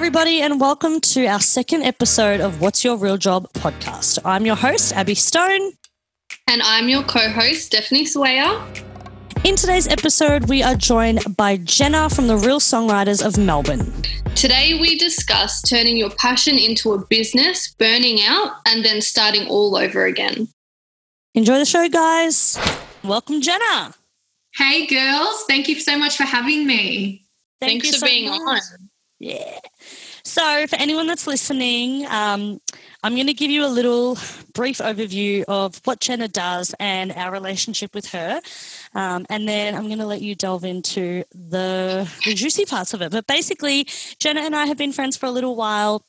everybody, and welcome to our second episode of What's Your Real Job podcast. I'm your host, Abby Stone. And I'm your co host, Stephanie Swayer. In today's episode, we are joined by Jenna from the Real Songwriters of Melbourne. Today, we discuss turning your passion into a business, burning out, and then starting all over again. Enjoy the show, guys. Welcome, Jenna. Hey, girls. Thank you so much for having me. Thank Thanks for so being much. on. Yeah. So, for anyone that's listening, um, I'm going to give you a little brief overview of what Jenna does and our relationship with her. Um, and then I'm going to let you delve into the, the juicy parts of it. But basically, Jenna and I have been friends for a little while.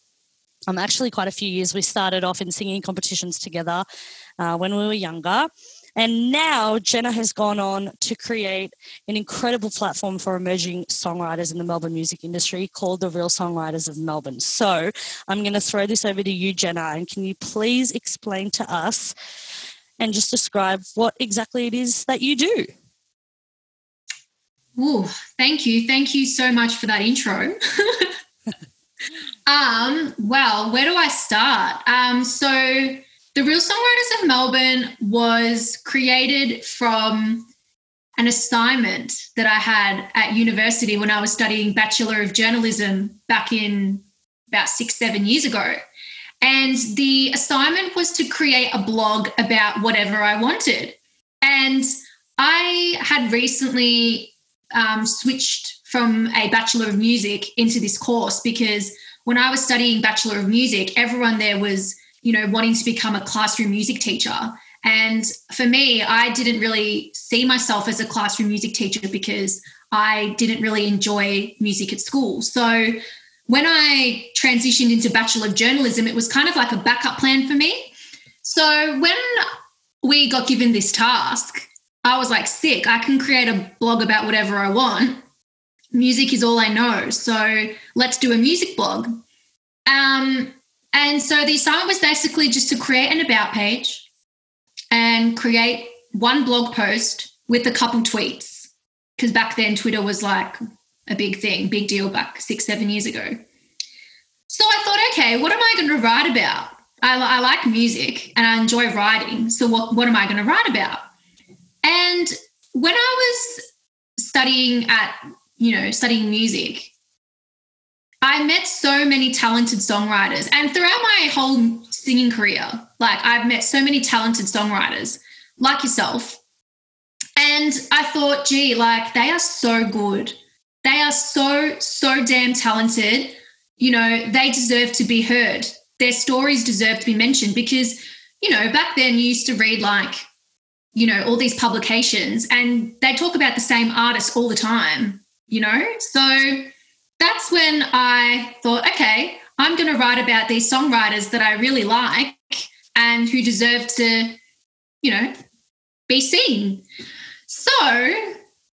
Um, actually, quite a few years. We started off in singing competitions together uh, when we were younger. And now Jenna has gone on to create an incredible platform for emerging songwriters in the Melbourne music industry called the Real Songwriters of Melbourne. So I'm going to throw this over to you, Jenna, and can you please explain to us and just describe what exactly it is that you do? Oh, thank you. Thank you so much for that intro. um, well, where do I start? Um, so the Real Songwriters of Melbourne was created from an assignment that I had at university when I was studying Bachelor of Journalism back in about six, seven years ago. And the assignment was to create a blog about whatever I wanted. And I had recently um, switched from a Bachelor of Music into this course because when I was studying Bachelor of Music, everyone there was you know, wanting to become a classroom music teacher. And for me, I didn't really see myself as a classroom music teacher because I didn't really enjoy music at school. So when I transitioned into Bachelor of Journalism, it was kind of like a backup plan for me. So when we got given this task, I was like, sick, I can create a blog about whatever I want. Music is all I know. So let's do a music blog. Um, and so the assignment was basically just to create an about page and create one blog post with a couple tweets. Because back then, Twitter was like a big thing, big deal back six, seven years ago. So I thought, okay, what am I going to write about? I, I like music and I enjoy writing. So what, what am I going to write about? And when I was studying at, you know, studying music, I met so many talented songwriters, and throughout my whole singing career, like I've met so many talented songwriters like yourself. And I thought, gee, like they are so good. They are so, so damn talented. You know, they deserve to be heard. Their stories deserve to be mentioned because, you know, back then you used to read like, you know, all these publications and they talk about the same artists all the time, you know? So, that's when I thought, okay, I'm going to write about these songwriters that I really like and who deserve to, you know, be seen. So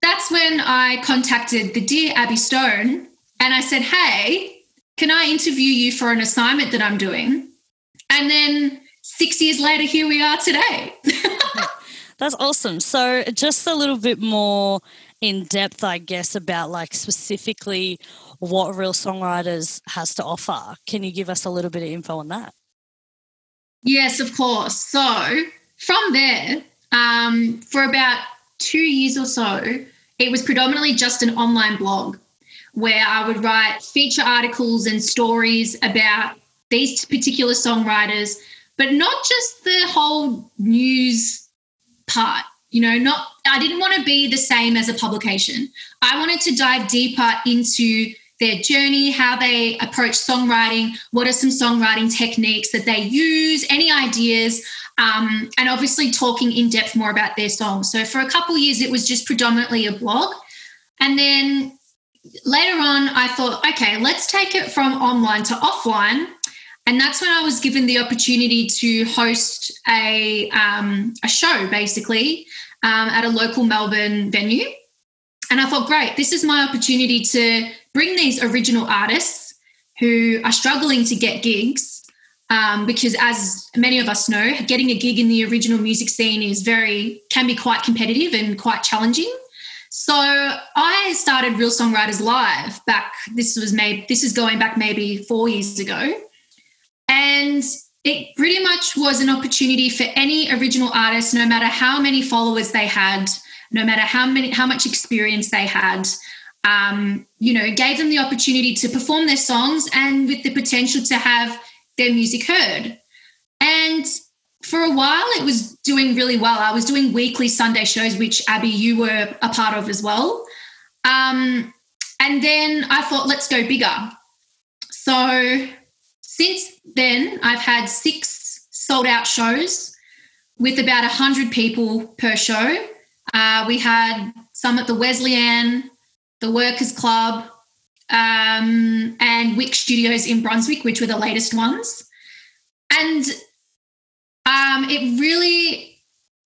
that's when I contacted the dear Abby Stone and I said, hey, can I interview you for an assignment that I'm doing? And then six years later, here we are today. That's awesome. So, just a little bit more in depth, I guess, about like specifically what Real Songwriters has to offer. Can you give us a little bit of info on that? Yes, of course. So from there, um, for about two years or so, it was predominantly just an online blog where I would write feature articles and stories about these particular songwriters, but not just the whole news part. You know, not I didn't want to be the same as a publication. I wanted to dive deeper into their journey, how they approach songwriting, what are some songwriting techniques that they use, any ideas, um, and obviously talking in depth more about their songs. So for a couple years, it was just predominantly a blog. And then later on, I thought, okay, let's take it from online to offline. And that's when I was given the opportunity to host a, um, a show, basically, um, at a local Melbourne venue. And I thought, great, this is my opportunity to bring these original artists who are struggling to get gigs. Um, because as many of us know, getting a gig in the original music scene is very, can be quite competitive and quite challenging. So I started Real Songwriters Live back. This was made. This is going back maybe four years ago, and it pretty much was an opportunity for any original artist, no matter how many followers they had, no matter how many how much experience they had. Um, you know, gave them the opportunity to perform their songs and with the potential to have their music heard. And for a while, it was doing really well. I was doing weekly Sunday shows, which Abby, you were a part of as well. Um, and then I thought, let's go bigger. So since then, I've had six sold out shows with about 100 people per show. Uh, we had some at the Wesley Anne, the Workers Club, um, and Wick Studios in Brunswick, which were the latest ones. And um, it really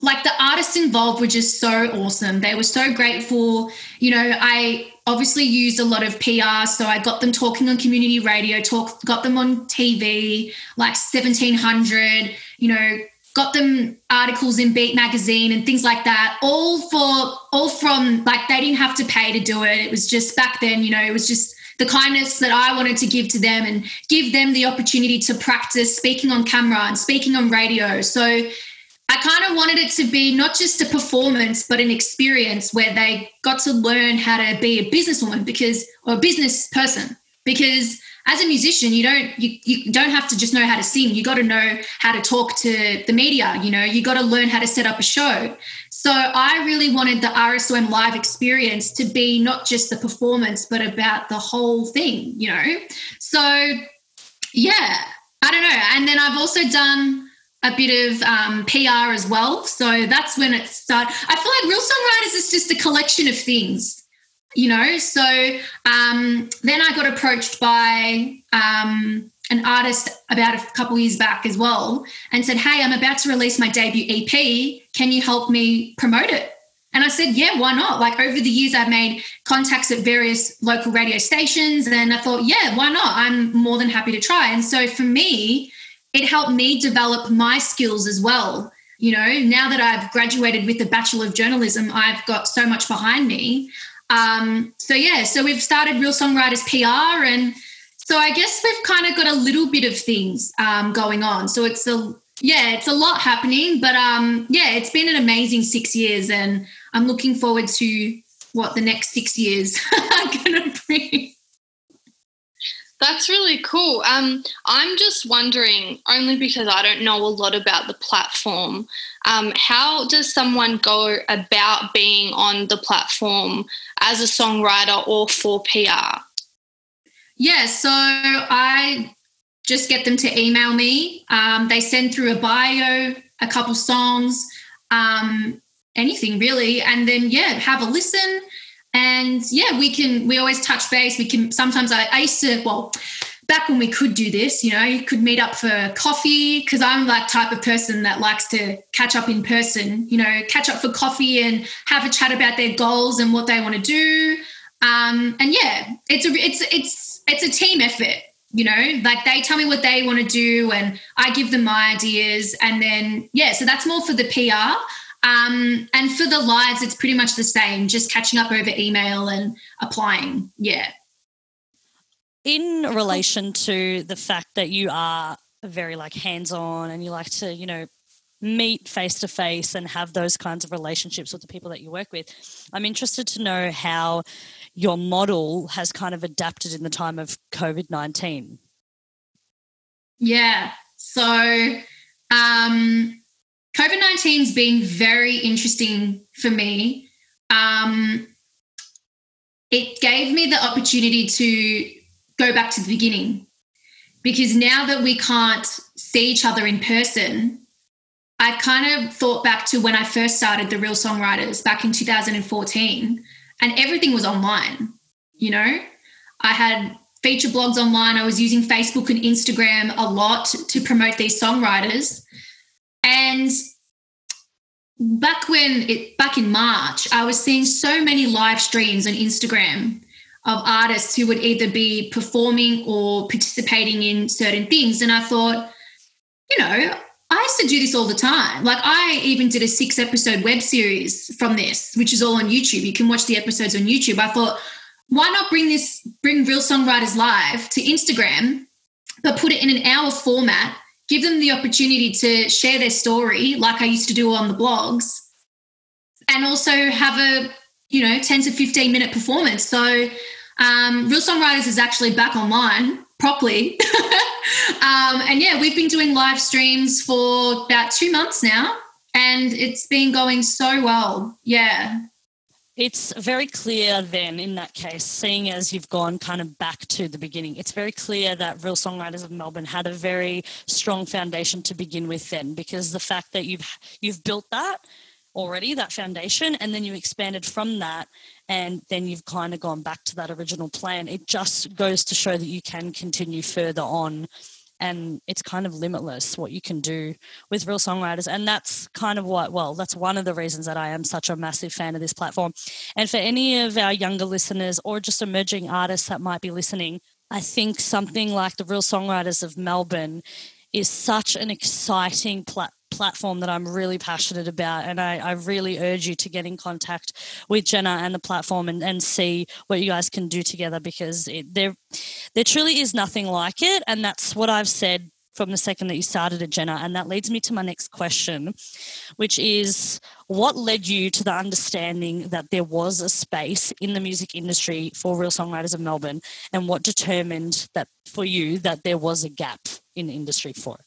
like the artists involved were just so awesome. They were so grateful. You know, I obviously used a lot of PR, so I got them talking on community radio, talk got them on TV, like 1700, you know, got them articles in Beat magazine and things like that. All for all from like they didn't have to pay to do it. It was just back then, you know, it was just the kindness that I wanted to give to them and give them the opportunity to practice speaking on camera and speaking on radio. So I kind of wanted it to be not just a performance, but an experience where they got to learn how to be a businesswoman because, or a business person. Because as a musician, you don't you, you don't have to just know how to sing. You got to know how to talk to the media. You know, you got to learn how to set up a show. So I really wanted the RSOM live experience to be not just the performance, but about the whole thing, you know? So yeah, I don't know. And then I've also done a bit of um, PR as well. So that's when it started. I feel like Real Songwriters is just a collection of things, you know? So um, then I got approached by um, an artist about a couple years back as well and said, Hey, I'm about to release my debut EP. Can you help me promote it? And I said, Yeah, why not? Like over the years, I've made contacts at various local radio stations, and I thought, Yeah, why not? I'm more than happy to try. And so for me, it helped me develop my skills as well. You know, now that I've graduated with the Bachelor of Journalism, I've got so much behind me. Um, so, yeah, so we've started Real Songwriters PR and so I guess we've kind of got a little bit of things um, going on. So it's a yeah, it's a lot happening, but um, yeah, it's been an amazing six years, and I'm looking forward to what the next six years are going to bring. That's really cool. Um, I'm just wondering, only because I don't know a lot about the platform, um, how does someone go about being on the platform as a songwriter or for PR? Yeah, so I just get them to email me. Um, they send through a bio, a couple songs, um, anything really, and then yeah, have a listen. And yeah, we can. We always touch base. We can. Sometimes I, I used to. Well, back when we could do this, you know, you could meet up for coffee because I'm that type of person that likes to catch up in person. You know, catch up for coffee and have a chat about their goals and what they want to do. Um, and yeah, it's a it's it's it's a team effort you know like they tell me what they want to do and i give them my ideas and then yeah so that's more for the pr um, and for the lives it's pretty much the same just catching up over email and applying yeah in relation to the fact that you are very like hands-on and you like to you know meet face to face and have those kinds of relationships with the people that you work with i'm interested to know how your model has kind of adapted in the time of COVID 19? Yeah. So, um, COVID 19's been very interesting for me. Um, it gave me the opportunity to go back to the beginning because now that we can't see each other in person, I kind of thought back to when I first started the Real Songwriters back in 2014 and everything was online. You know, I had feature blogs online. I was using Facebook and Instagram a lot to promote these songwriters. And back when it back in March, I was seeing so many live streams on Instagram of artists who would either be performing or participating in certain things. And I thought, you know, I used to do this all the time. Like I even did a six episode web series from this, which is all on YouTube. You can watch the episodes on YouTube. I thought, why not bring this, bring Real Songwriters Live to Instagram, but put it in an hour format, give them the opportunity to share their story, like I used to do on the blogs, and also have a, you know, 10 to 15 minute performance. So um, Real Songwriters is actually back online properly. um, and yeah, we've been doing live streams for about two months now, and it's been going so well. Yeah. It's very clear then, in that case, seeing as you've gone kind of back to the beginning, it's very clear that Real Songwriters of Melbourne had a very strong foundation to begin with. Then, because the fact that you've you've built that already, that foundation, and then you expanded from that, and then you've kind of gone back to that original plan. It just goes to show that you can continue further on and it's kind of limitless what you can do with real songwriters. And that's kind of what well that's one of the reasons that i am such a massive fan of this platform. And for any of our younger listeners or just emerging artists that might be listening i think something like the real songwriters of melbourne is such an exciting platform platform that I'm really passionate about. And I, I, really urge you to get in contact with Jenna and the platform and, and see what you guys can do together because it, there, there truly is nothing like it. And that's what I've said from the second that you started it, Jenna. And that leads me to my next question, which is what led you to the understanding that there was a space in the music industry for real songwriters of Melbourne? And what determined that for you that there was a gap in the industry for it?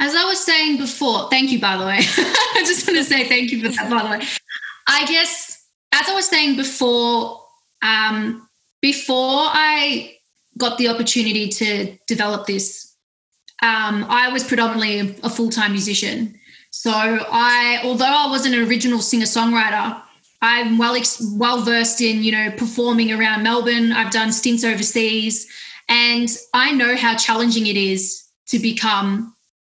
As I was saying before, thank you, by the way. I just want to say thank you for that, by the way. I guess, as I was saying before, um, before I got the opportunity to develop this, um, I was predominantly a, full time musician. So I, although I wasn't an original singer songwriter, I'm well well versed in you know performing around Melbourne. I've done stints overseas, and I know how challenging it is to become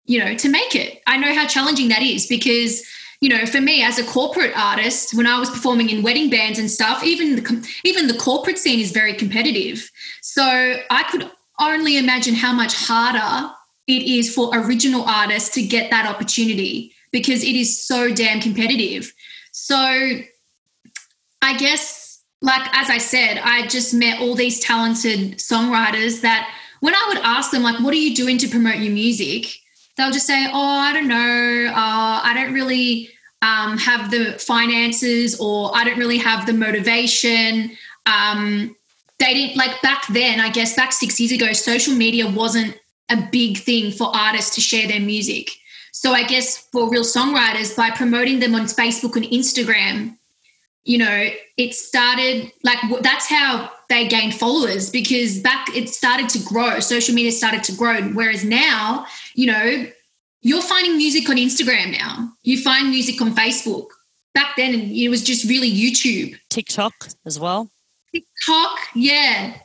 you know, to make it. I know how challenging that is because, you know, for me as a corporate artist, when I was performing in wedding bands and stuff, even the, even the corporate scene is very competitive. So I could only imagine how much harder it is for original artists to get that opportunity because it is so damn competitive. So I guess, like, as I said, I just met all these talented songwriters that when I would ask them, like, what are you doing to promote your music? They'll just say, "Oh, I don't know. Uh, I don't really um, have the finances, or I don't really have the motivation." Um, they didn't like back then. I guess back six years ago, social media wasn't a big thing for artists to share their music. So I guess for real songwriters, by promoting them on Facebook and Instagram, you know, it started like that's how they gained followers because back it started to grow. Social media started to grow. Whereas now, you know, you're finding music on Instagram now. You find music on Facebook. Back then, it was just really YouTube, TikTok as well. TikTok, yeah,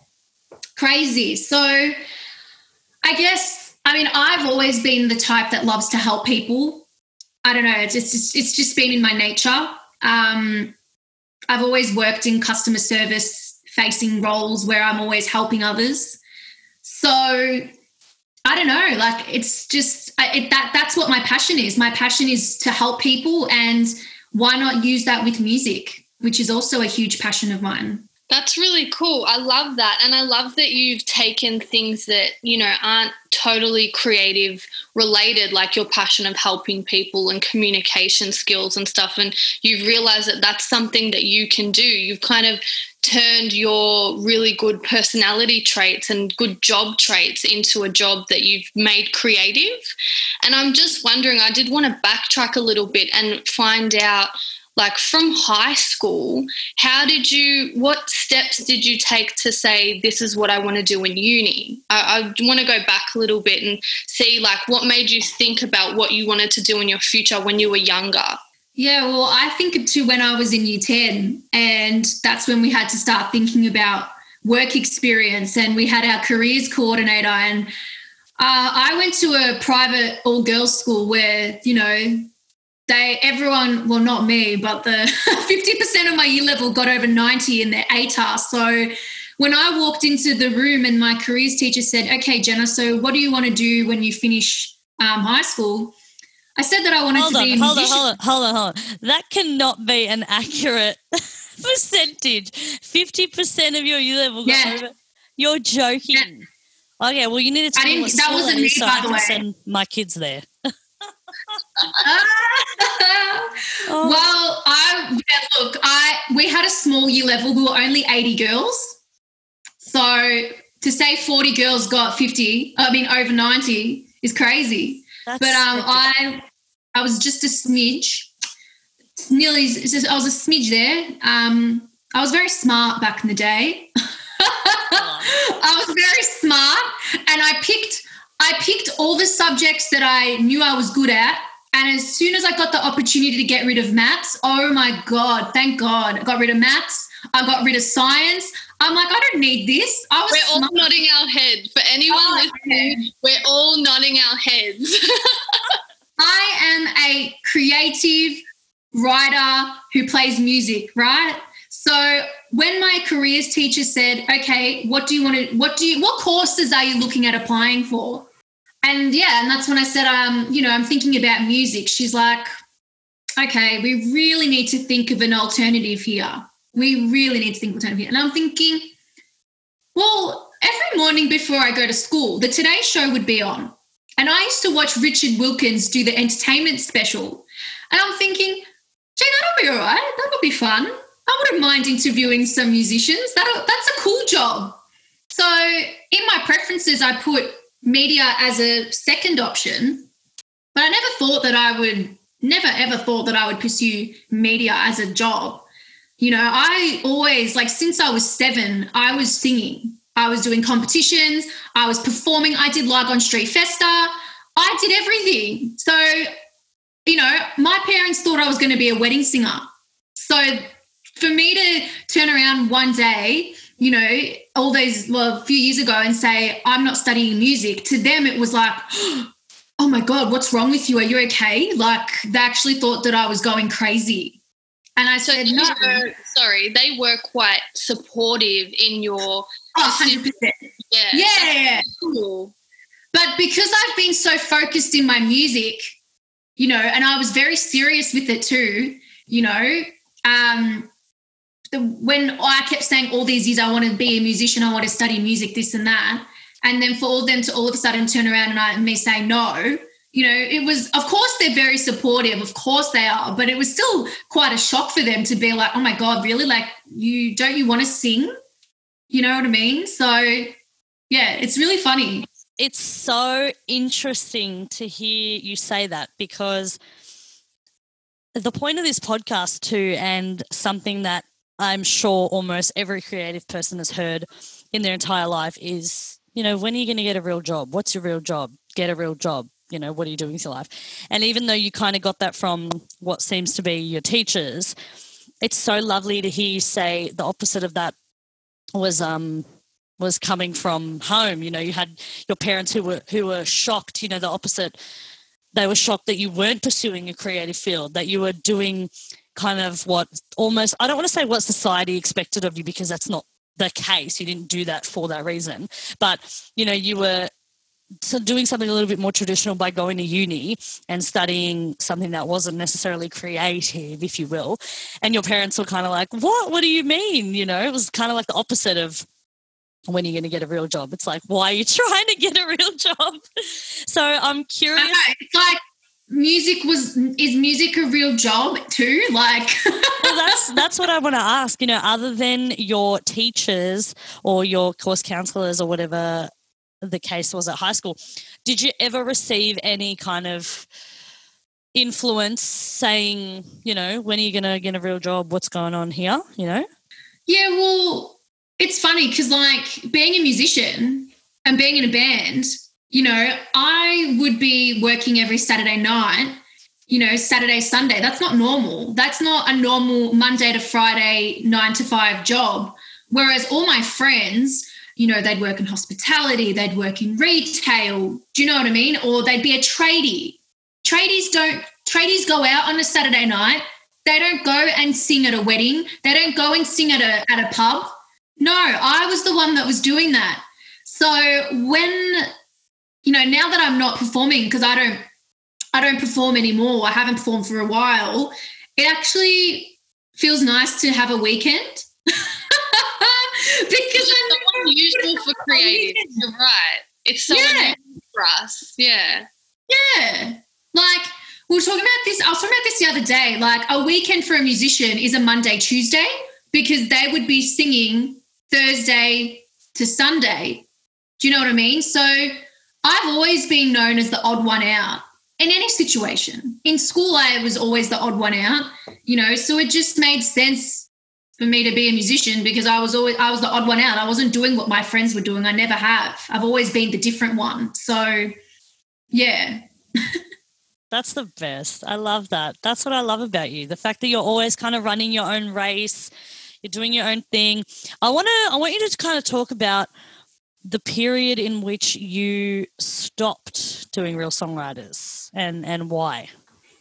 crazy. So, I guess I mean I've always been the type that loves to help people. I don't know. It's just it's just been in my nature. Um, I've always worked in customer service facing roles where I'm always helping others. So I don't know, like it's just it, that that's what my passion is. My passion is to help people and why not use that with music, which is also a huge passion of mine. That's really cool. I love that. And I love that you've taken things that, you know, aren't totally creative related, like your passion of helping people and communication skills and stuff. And you've realized that that's something that you can do. You've kind of turned your really good personality traits and good job traits into a job that you've made creative. And I'm just wondering, I did want to backtrack a little bit and find out like from high school how did you what steps did you take to say this is what i want to do in uni I, I, want to go back a little bit and see like what made you think about what you wanted to do in your future when you were younger? Yeah well i think to when i was in year 10 and that's when we had to start thinking about work experience and we had our careers coordinator and uh, i went to a private all girls school where you know they everyone well not me but the 50% of my year level got over 90 in their ATAR so when I walked into the room and my careers teacher said, "Okay, Jenna, so what do you want to do when you finish um, high school?" I said that I wanted hold to on, be a hold musician. on, hold on, hold on, hold on. That cannot be an accurate percentage. Fifty percent of your year level. got Yeah. over- You're joking. Okay, well, you need to I tell me didn't- what that wasn't me, so by I the way. send my kids there. Oh, well, I yeah, look, I we had a small year level. We were only 80 girls. So to say 40 girls got 50, I mean over 90 is crazy. that's But um ridiculous. I I was just a smidge. Nearly I was a smidge there. Um I was very smart back in the day. I was very smart and I picked I picked all the subjects that I knew I was good at. And as soon as I got the opportunity to get rid of maths, oh my God, thank God. I got rid of maths. I got rid of science. I'm like, I don't need this. I was We're all nodding our head. For anyone Oh, listening, we're all nodding our heads. I am a creative writer who plays music, right? So when my careers teacher said, "Okay, what do you want to? What do you? What courses are you looking at applying for?" And yeah, and that's when I said, "Um, you know, I'm thinking about music." She's like, "Okay, we really need to think of an alternative here. We really need to think of an alternative." here." And I'm thinking, well, every morning before I go to school, the Today Show would be on. And I used to watch Richard Wilkins do the entertainment special. And I'm thinking, gee, that'll be all right. That'll be fun. I wouldn't mind interviewing some musicians. That'll, that's a cool job. So in my preferences, I put media as a second option. But I never thought that I would, never ever thought that I would pursue media as a job. You know, I always, like, since I was seven, I was singing. I was doing competitions. I was performing. I did Lygon Street Festa. I did everything. So, you know, my parents thought I was going to be a wedding singer. So, for me to turn around one day, you know, all those, well, a few years ago and say, I'm not studying music, to them it was like, oh my God, what's wrong with you? Are you okay? Like, they actually thought that I was going crazy. And I so said, no. were, sorry, they were quite supportive in your Oh, 100%. yeah. Yeah. Cool. But because I've been so focused in my music, you know, and I was very serious with it too, you know, um, the, when I kept saying all these years, I want to be a musician, I want to study music, this and that. And then for all them to all of a sudden turn around and I, me say no, you know, it was, of course, they're very supportive. Of course they are. But it was still quite a shock for them to be like, oh my God, really? Like, you don't you want to sing? You know what I mean? So, yeah, it's really funny. it's so interesting to hear you say that because the point of this podcast too and something that i'm sure almost every creative person has heard in their entire life is you know when are you going to get a real job? What's your real job? Get a real job. You know what are you doing with your life? And even though you kind of got that from what seems to be your teachers it's so lovely to hear you say the opposite of that was um was coming from home. You know you had your parents who were who were shocked you know the opposite. They were shocked that you weren't pursuing a creative field that you were doing kind of what almost i don't want to say what society expected of you because that's not the case. You didn't do that for that reason. But you know you were so doing something a little bit more traditional by going to uni and studying something that wasn't necessarily creative if you will. And your parents were kind of like what? What do you mean? You know it was kind of like the opposite of when are you going to get a real job. It's like why are you trying to get a real job? So i'm curious know, it's like music was is music a real job too? Like well, that's that's what I want to ask. You know, other than your teachers or your course counselors or whatever the case was at high school, did you ever receive any kind of influence saying, you know, when are you going to get a real job? What's going on here? You know, Yeah, well, it's funny because like being a musician and being in a band, you know, I would be working every Saturday night, you know, Saturday, Sunday. That's not normal. That's not a normal Monday to Friday, nine to five job. Whereas all my friends, you know, they'd work in hospitality, they'd work in retail. Do you know what I mean? Or they'd be a tradie. Tradies don't, tradies go out on a Saturday night. They don't go and sing at a wedding. They don't go and sing at a, at a pub. No, I was the one that was doing that. So when you know, now that I'm not performing because I don't I don't perform anymore. I haven't performed for a while. It actually feels nice to have a weekend. because it's so unusual for creative. You're right. It's so yeah. unusual for us. Yeah. Yeah. Like we were talking about this. I was talking about this the other day. Like a weekend for a musician is a Monday, Tuesday, because they would be singing Thursday to Sunday. Do you know what I mean? So I've always been known as the odd one out in any situation. In school, I was always the odd one out, you know, so it just made sense for me to be a musician because I was always I was the odd one out. I wasn't doing what my friends were doing. I never have. I've always been the different one. So yeah. That's the best. I love that. That's what I love about you. The fact that you're always kind of running your own race, you're doing your own thing. I want to I want you to kind of talk about the period in which you stopped doing real songwriters and and why?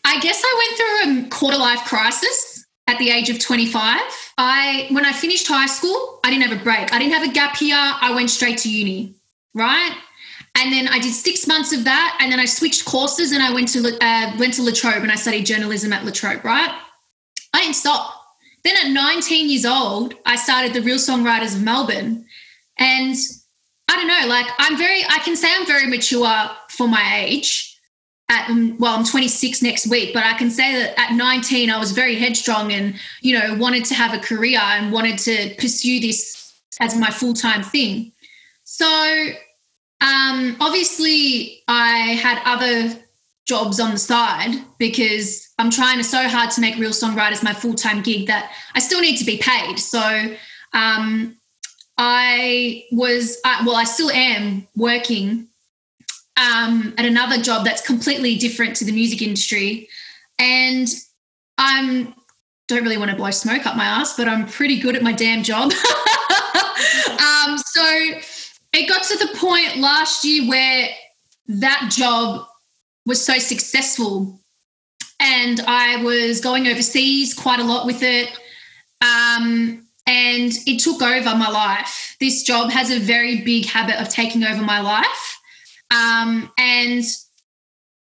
I guess i went through a quarter life crisis at the age of 25 i when i finished high school i didn't have a break. I didn't have a gap year. I went straight to uni right? And then I did six months of that, and then I switched courses and I went to uh, went to La Trobe and I studied journalism at La Trobe. Right, I didn't stop. Then at 19 years old, I started the Real Songwriters of Melbourne, and I don't know, like I'm very, I can say I'm very mature for my age. At, um, well, I'm 26 next week, but I can say that at 19, I was very headstrong and, you know, wanted to have a career and wanted to pursue this as my full time thing. So, um, obviously, I had other jobs on the side because I'm trying so hard to make Real Songwriters my full time gig that I still need to be paid. So, um, I was, uh, well, I still am working um, at another job that's completely different to the music industry. And I'm, don't really want to blow smoke up my ass, but I'm pretty good at my damn job. um, so it got to the point last year where that job was so successful and I was going overseas quite a lot with it. Um, and it took over my life. This job has a very big habit of taking over my life. Um, and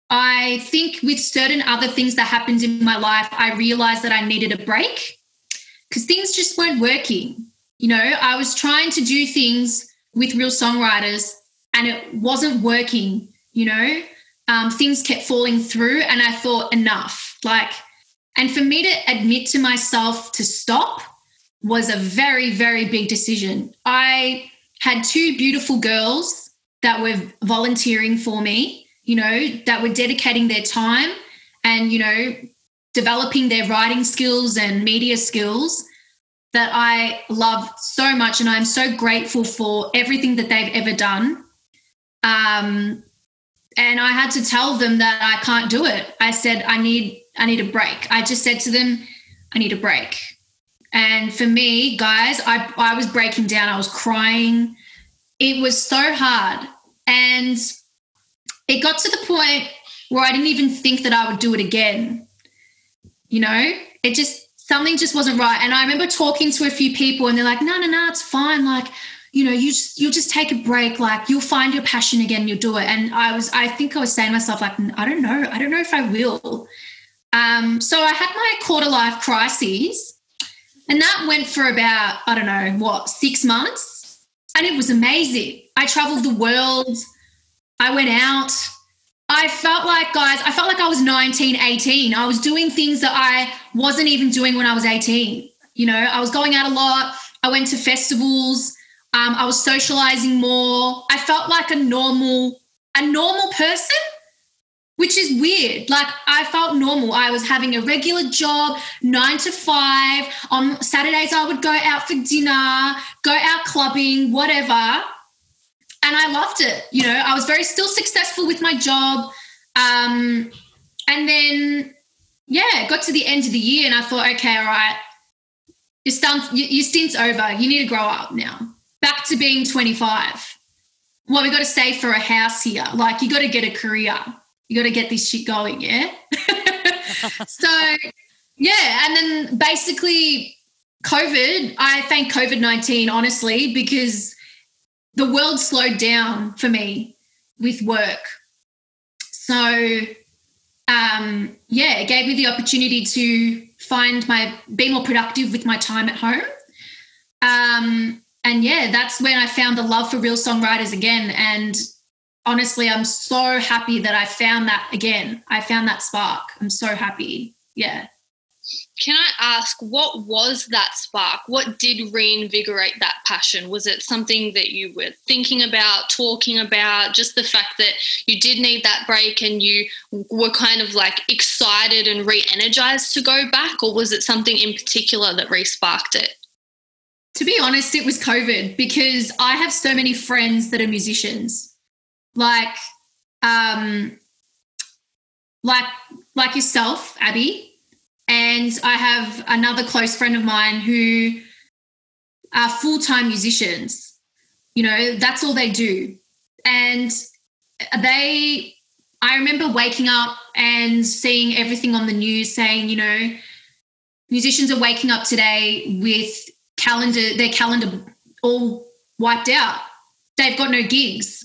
I think with certain other things that happened in my life, I realized that I needed a break because things just weren't working. You know, I was trying to do things with real songwriters and it wasn't working, you know. Um, things kept falling through, and I thought, enough. Like, and for me to admit to myself to stop was a very, very big decision. I had two beautiful girls that were volunteering for me, you know, that were dedicating their time and, you know, developing their writing skills and media skills that I love so much. And I'm so grateful for everything that they've ever done. Um, and I had to tell them that I can't do it. I said, I need, I need a break. I just said to them, I need a break. And for me, guys, I, I was breaking down. I was crying. It was so hard. And it got to the point where I didn't even think that I would do it again. You know, it just, something just wasn't right. And I remember talking to a few people and they're like, no, no, no, it's fine. Like, you know, you just, you'll just take a break. Like you'll find your passion again. You'll do it. And I was, I think I was saying to myself, like, I don't know. I don't know if I will. Um, so I had my quarter life crises and that went for about, I don't know, what, six months? And it was amazing. I traveled the world. I went out. I felt like, guys, I felt like I was 19, 18. I was doing things that I wasn't even doing when I was 18. You know, I was going out a lot. I went to festivals. Um, I was socializing more. I felt like a normal, a normal person which is weird. Like I felt normal. I was having a regular job, nine to five. On Saturdays, I would go out for dinner, go out clubbing, whatever. And I loved it. You know, I was very still successful with my job. Um, and then, yeah, got to the end of the year and I thought, okay, all right, your, stunt, your stint's over. You need to grow up now. Back to being 25. Well, we got to save for a house here. Like, you got to get a career you got to get this shit going, yeah? so, yeah. And then basically COVID, I thank COVID 19, honestly, because the world slowed down for me with work. So, um, yeah, it gave me the opportunity to find my, be more productive with my time at home. Um, and yeah, that's when I found the love for real songwriters again. And honestly, I'm so happy that I found that again. I found that spark. I'm so happy. Yeah. Can I ask what was that spark? What did reinvigorate that passion? Was it something that you were thinking about, talking about, just the fact that you did need that break and you were kind of like excited and re energized to go back? Or was it something in particular that re sparked it? To be honest, it was COVID because I have so many friends that are musicians. Like, um, like, like yourself, Abby, and I have another close friend of mine who are full time musicians. You know, that's all they do. And they, I remember waking up and seeing everything on the news saying, you know, musicians are waking up today with calendar, their calendar all wiped out. They've got no gigs.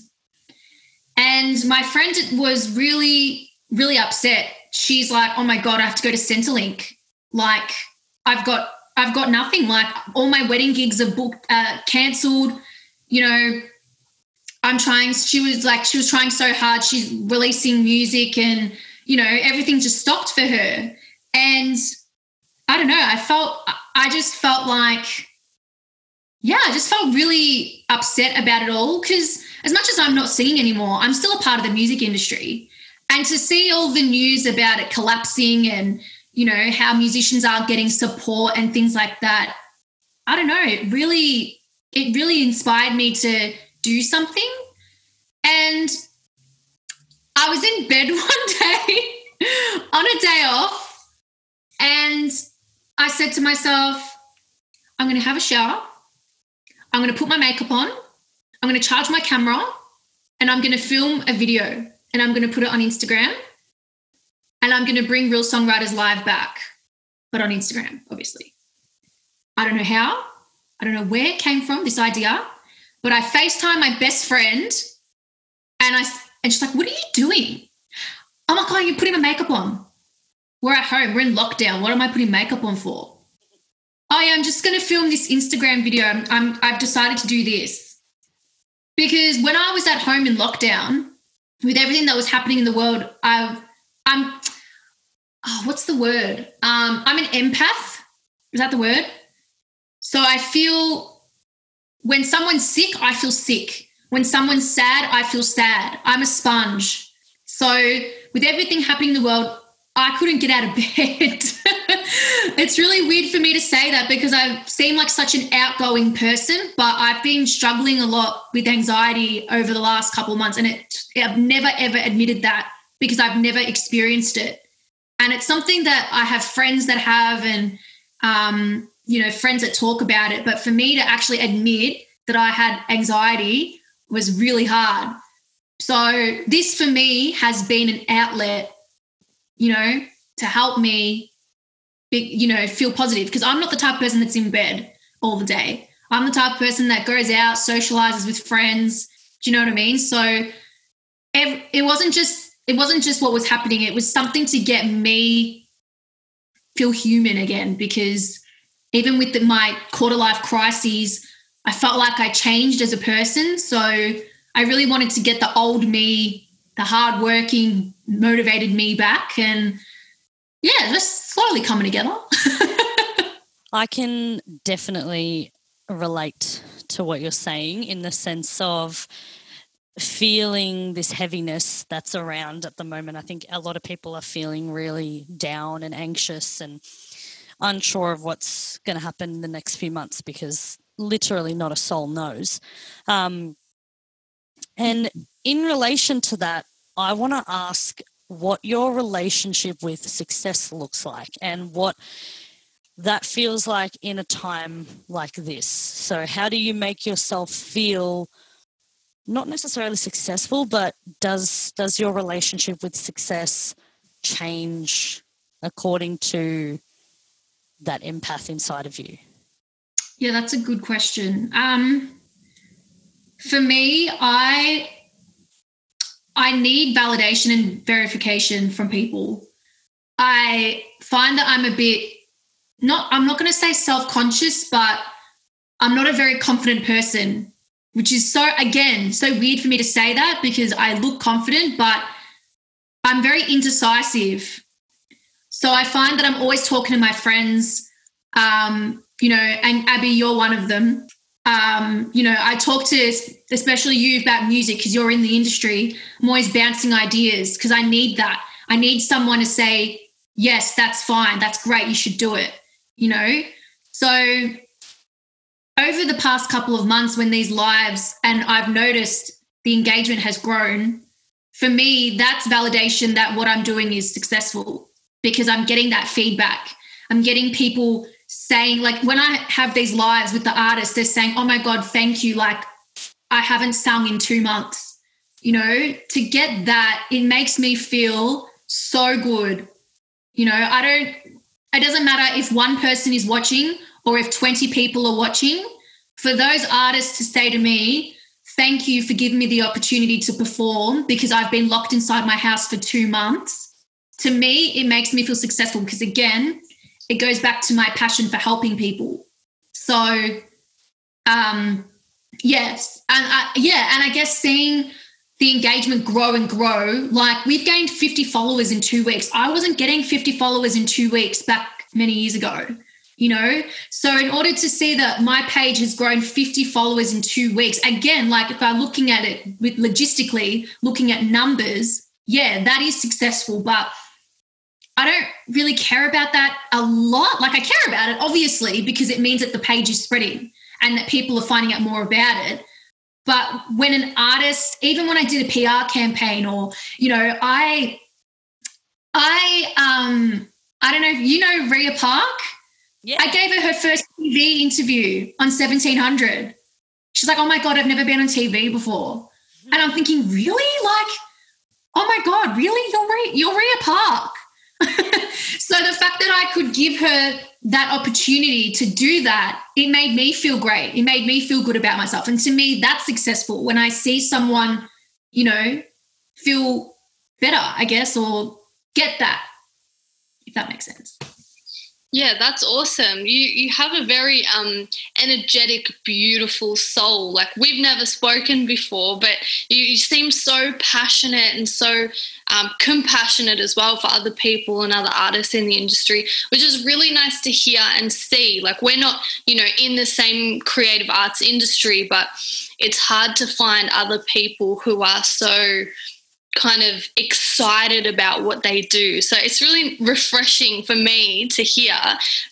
And my friend was really, really upset she's like, oh my God, I have to go to Centrelink. Like, I've got I've got nothing. Like all my wedding gigs are booked, uh, cancelled. You know, I'm trying. She was like, she was trying so hard. She's releasing music, and you know, everything just stopped for her. And I don't know. I felt. I just felt like, yeah, I just felt really upset about it all because as much as I'm not singing anymore, I'm still a part of the music industry. And to see all the news about it collapsing and, you know, how musicians aren't getting support and things like that, I don't know, it really, it really inspired me to do something. And I was in bed one day on a day off and I said to myself, I'm going to have a shower. I'm going to put my makeup on. I'm going to charge my camera and I'm going to film a video and I'm going to put it on Instagram and I'm going to bring Real Songwriters Live back, but on Instagram, obviously. I don't know how, I don't know where it came from, this idea, but I FaceTime my best friend and I and she's like, What are you doing? I'm like, Oh, you're putting my makeup on. We're at home, we're in lockdown. What am I putting makeup on for? Oh, yeah, I'm just going to film this Instagram video. I'm, I've decided to do this. Because when I was at home in lockdown, with everything that was happening in the world, I've, I'm, oh, what's the word? Um, I'm an empath. Is that the word? So I feel when someone's sick, I feel sick. When someone's sad, I feel sad. I'm a sponge. So with everything happening in the world, I couldn't get out of bed. it's really weird for me to say that because I seem like such an outgoing person, but I've been struggling a lot with anxiety over the last couple of months. And it, I've never, ever admitted that because I've never experienced it. And it's something that I have friends that have and, um, you know, friends that talk about it. But for me to actually admit that I had anxiety was really hard. So this for me has been an outlet you know, to help me, be, you know, feel positive. Because I'm not the type of person that's in bed all the day. I'm the type of person that goes out, socializes with friends. Do you know what I mean? So it wasn't just it wasn't just what was happening. It was something to get me feel human again. Because even with the, my quarter life crises, I felt like I changed as a person. So I really wanted to get the old me, the hardworking, motivated me back and yeah just slowly coming together. I can definitely relate to what you're saying in the sense of feeling this heaviness that's around at the moment. I think a lot of people are feeling really down and anxious and unsure of what's going to happen in the next few months because literally not a soul knows. Um, and in relation to that I want to ask what your relationship with success looks like and what that feels like in a time like this. So, how do you make yourself feel not necessarily successful, but does does your relationship with success change according to that empath inside of you? Yeah, that's a good question. Um, for me, I I need validation and verification from people. I find that I'm a bit not I'm not going to say self-conscious, but I'm not a very confident person, which is so again, so weird for me to say that because I look confident, but I'm very indecisive. So I find that I'm always talking to my friends um, you know, and Abby, you're one of them. Um, you know, I talk to especially you about music because you're in the industry. I'm always bouncing ideas because I need that. I need someone to say, yes, that's fine, that's great, you should do it, you know? So over the past couple of months when these lives and I've noticed the engagement has grown, for me, that's validation that what I'm doing is successful because I'm getting that feedback. I'm getting people saying like when I have these lives with the artists, they're saying, "Oh my god, thank you!" Like I haven't sung in two months. You know, to get that, it makes me feel so good. You know, I don't. It doesn't matter if one person is watching or if 20 people are watching. For those artists to say to me, thank you for giving me the opportunity to perform because I've been locked inside my house for two months. To me, it makes me feel successful because, again, it goes back to my passion for helping people. So, um, yes, and I, yeah, and I guess seeing the engagement grow and grow, like we've gained 50 followers in two weeks. I wasn't getting 50 followers in two weeks back many years ago, you know? So, in order to see that my page has grown 50 followers in two weeks, again, like if I'm looking at it with logistically, looking at numbers, yeah, that is successful. But I don't really care about that a lot. Like I care about it, obviously, because it means that the page is spreading and that people are finding out more about it. But when an artist, even when I did a PR campaign or, you know, I I um I don't know, if you know Rhea Park? Yeah. I gave her her first TV interview on 1700. She's like, oh my God, I've never been on TV before. And I'm thinking, really? Like, oh my God, really? You're Rhea, you're Rhea Park. so the fact that I could give her that opportunity to do that, it made me feel great. It made me feel good about myself. And to me, that's successful when I see someone, you know, feel better, I guess, or get that, if that makes sense. Yeah, that's awesome. You you have a very um, energetic, beautiful soul. Like we've never spoken before, but you, you seem so passionate and so um, compassionate as well for other people and other artists in the industry, which is really nice to hear and see. Like we're not, you know, in the same creative arts industry, but it's hard to find other people who are so kind of excited about what they do. So it's really refreshing for me to hear.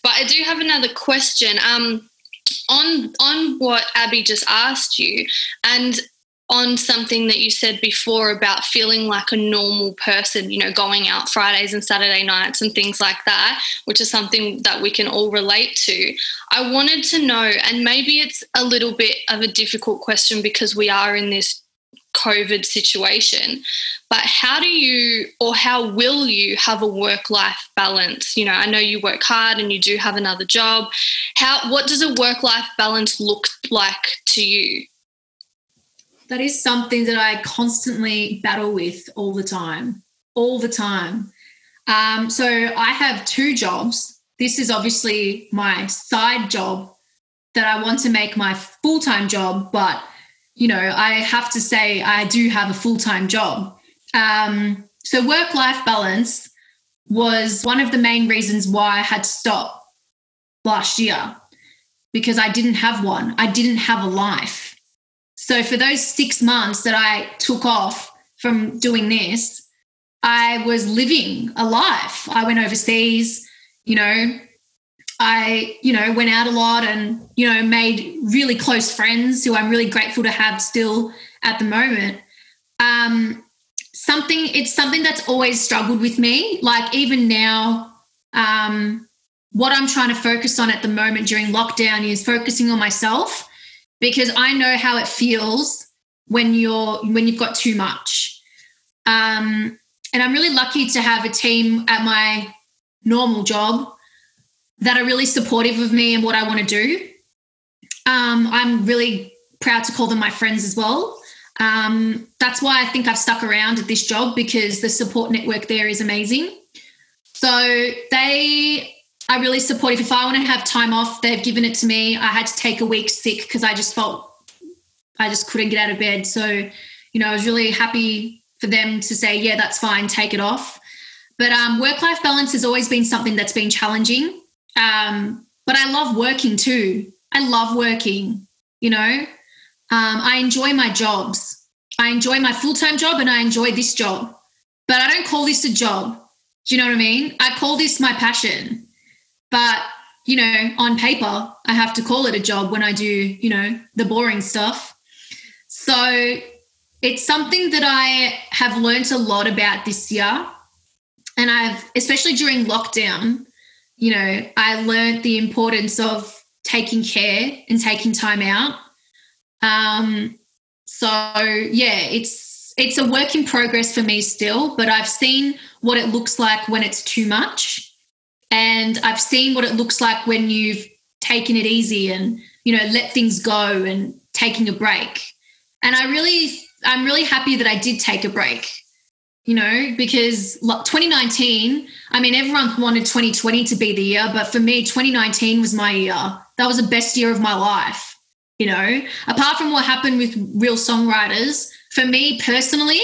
But I do have another question. Um, on on what Abby just asked you, and on something that you said before about feeling like a normal person, you know, going out Fridays and Saturday nights and things like that, which is something that we can all relate to. I wanted to know, and maybe it's a little bit of a difficult question because we are in this COVID situation. But how do you or how will you have a work life balance? You know, I know you work hard and you do have another job. How what does a work life balance look like to you? That is something that I constantly battle with all the time, all the time. Um, so I have two jobs. This is obviously my side job that I want to make my full time job, but you know, I have to say I do have a full time job. Um, so work life balance was one of the main reasons why I had to stop last year because I didn't have one. I didn't have a life. So for those six months that I took off from doing this, I was living a life. I went overseas, you know, I, you know, went out a lot and, you know, made really close friends who I'm really grateful to have still at the moment. Um, something, it's something that's always struggled with me. Like even now, um, what I'm trying to focus on at the moment during lockdown is focusing on myself because I know how it feels when you're when you've got too much. Um, and I'm really lucky to have a team at my normal job that are really supportive of me and what I want to do. Um, I'm really proud to call them my friends as well. Um, that's why I think I've stuck around at this job because the support network there is amazing. So they are really supportive. If I want to have time off, they've given it to me. I had to take a week sick because I just felt I just couldn't get out of bed. So, you know, I was really happy for them to say, yeah, that's fine, take it off. But um, work life balance has always been something that's been challenging. Um, but I love working too. I love working, you know. Um, I enjoy my jobs. I enjoy my full time job and I enjoy this job. But I don't call this a job. Do you know what I mean? I call this my passion. But, you know, on paper, I have to call it a job when I do, you know, the boring stuff. So it's something that I have learned a lot about this year. And I've, especially during lockdown, you know, I learned the importance of taking care and taking time out. Um, so yeah, it's it's a work in progress for me still, but I've seen what it looks like when it's too much. And I've seen what it looks like when you've taken it easy and, you know, let things go and taking a break. And I really I'm really happy that I did take a break. You know, because 2019, I mean, everyone wanted 2020 to be the year, but for me, 2019 was my year. That was the best year of my life. You know, apart from what happened with real songwriters, for me personally,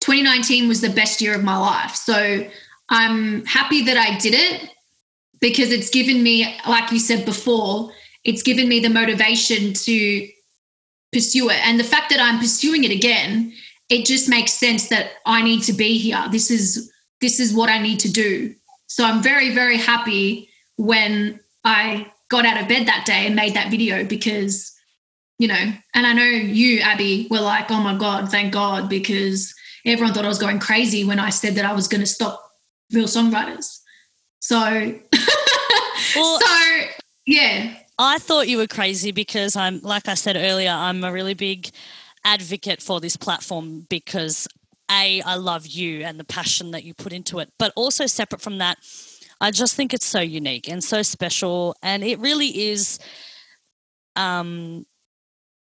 2019 was the best year of my life. So I'm happy that I did it because it's given me, like you said before, it's given me the motivation to pursue it. And the fact that I'm pursuing it again, it just makes sense that I need to be here. This is this is what I need to do. So I'm very very happy when I got out of bed that day and made that video because you know, and I know you Abby were like, "Oh my god, thank God," because everyone thought I was going crazy when I said that I was going to stop real songwriters. So well, so yeah, I thought you were crazy because I'm, like I said earlier, I'm a really big advocate for this platform because A, I love you and the passion that you put into it. But also, separate from that, I just think it's so unique and so special. And it really is um,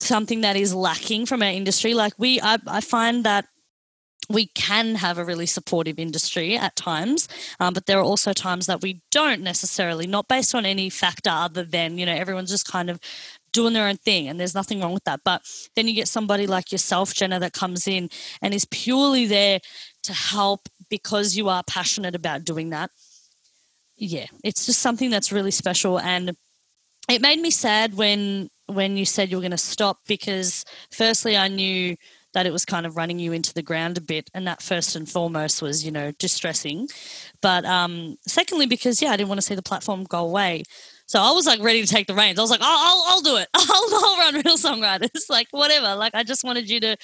something that is lacking from our industry. Like, we, I, I find that we can have a really supportive industry at times, um, but there are also times that we don't necessarily, not based on any factor other than, you know, everyone's just kind of doing their own thing and there's nothing wrong with that. But then you get somebody like yourself, Jenna, that comes in and is purely there to help because you are passionate about doing that. Yeah, it's just something that's really special. And it made me sad when when you said you were going to stop because firstly I knew that it was kind of running you into the ground a bit. And that first and foremost was, you know, distressing. But um, secondly, because, yeah, I didn't want to see the platform go away. So I was like ready to take the reins. I was like, oh, I'll, I'll do it. I'll, I'll run Real Songwriters. like, whatever. Like, I just wanted you to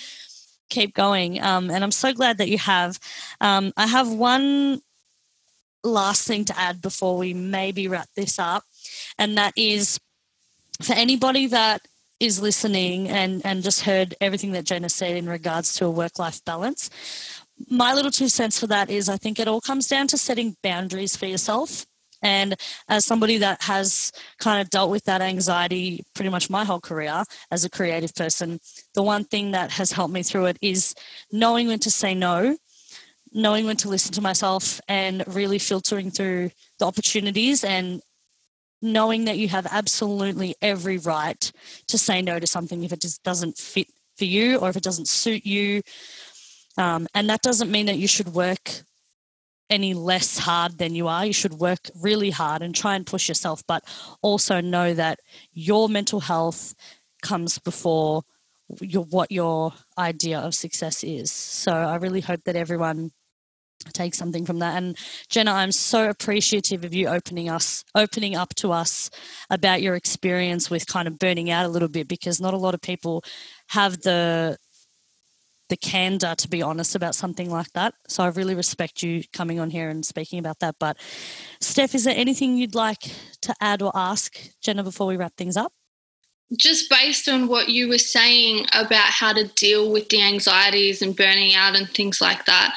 keep going. Um, and I'm so glad that you have. Um, I have one last thing to add before we maybe wrap this up. And that is for anybody that is listening and, and just heard everything that Jenna said in regards to a work life balance, my little two cents for that is I think it all comes down to setting boundaries for yourself. And as somebody that has kind of dealt with that anxiety pretty much my whole career as a creative person, the one thing that has helped me through it is knowing when to say no, knowing when to listen to myself, and really filtering through the opportunities and knowing that you have absolutely every right to say no to something if it just doesn't fit for you or if it doesn't suit you. Um, and that doesn't mean that you should work any less hard than you are. You should work really hard and try and push yourself, but also know that your mental health comes before your what your idea of success is. So I really hope that everyone takes something from that. And Jenna, I'm so appreciative of you opening us, opening up to us about your experience with kind of burning out a little bit because not a lot of people have the the candor to be honest about something like that. So I really respect you coming on here and speaking about that. But Steph, is there anything you'd like to add or ask Jenna before we wrap things up? Just based on what you were saying about how to deal with the anxieties and burning out and things like that,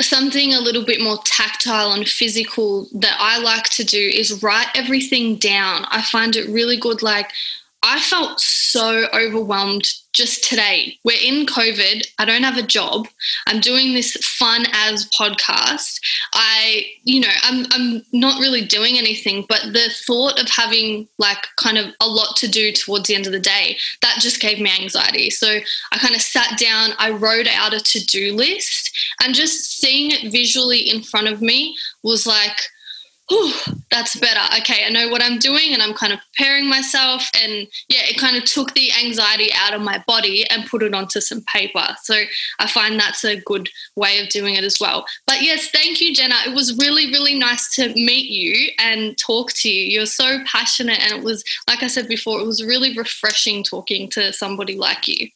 something a little bit more tactile and physical that I like to do is write everything down. I find it really good. Like, I felt so overwhelmed just today. We're in COVID. I don't have a job. I'm doing this fun as podcast. I, you know, I'm I'm not really doing anything, but the thought of having like kind of a lot to do towards the end of the day, that just gave me anxiety. So I kind of sat down, I wrote out a to-do list, and just seeing it visually in front of me was like Whew, that's better. Okay, I know what I'm doing and I'm kind of preparing myself. And yeah, it kind of took the anxiety out of my body and put it onto some paper. So I find that's a good way of doing it as well. But yes, thank you, Jenna. It was really, really nice to meet you and talk to you. You're so passionate. And it was, like I said before, it was really refreshing talking to somebody like you.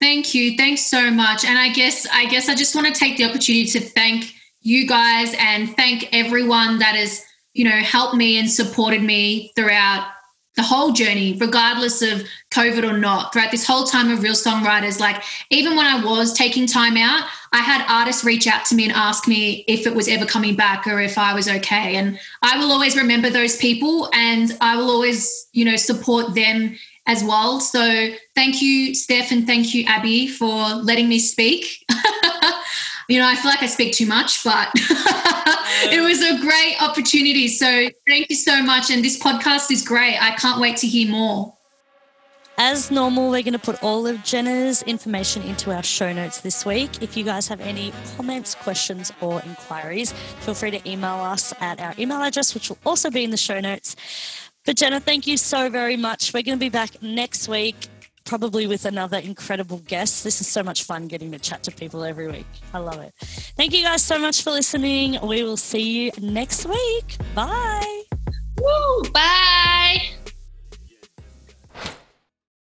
Thank you. Thanks so much. And I guess I guess I just want to take the opportunity to thank you guys and thank everyone that has, you know, helped me and supported me throughout the whole journey, regardless of COVID or not, throughout this whole time of Real Songwriters. Like, even when I was taking time out, I had artists reach out to me and ask me if it was ever coming back or if I was okay. And I will always remember those people and I will always, you know, support them as well. So thank you, Steph, and thank you, Abby, for letting me speak. you know, I feel like I speak too much, but it was a great opportunity. So thank you so much. And this podcast is great. I can't wait to hear more. As normal, we're going to put all of Jenna's information into our show notes this week. If you guys have any comments, questions, or inquiries, feel free to email us at our email address, which will also be in the show notes. But Jenna, thank you so very much. We're going to be back next week probably with another incredible guest. This is so much fun getting to chat to people every week. I love it. Thank you guys so much for listening. We will see you next week. Bye. Woo, bye.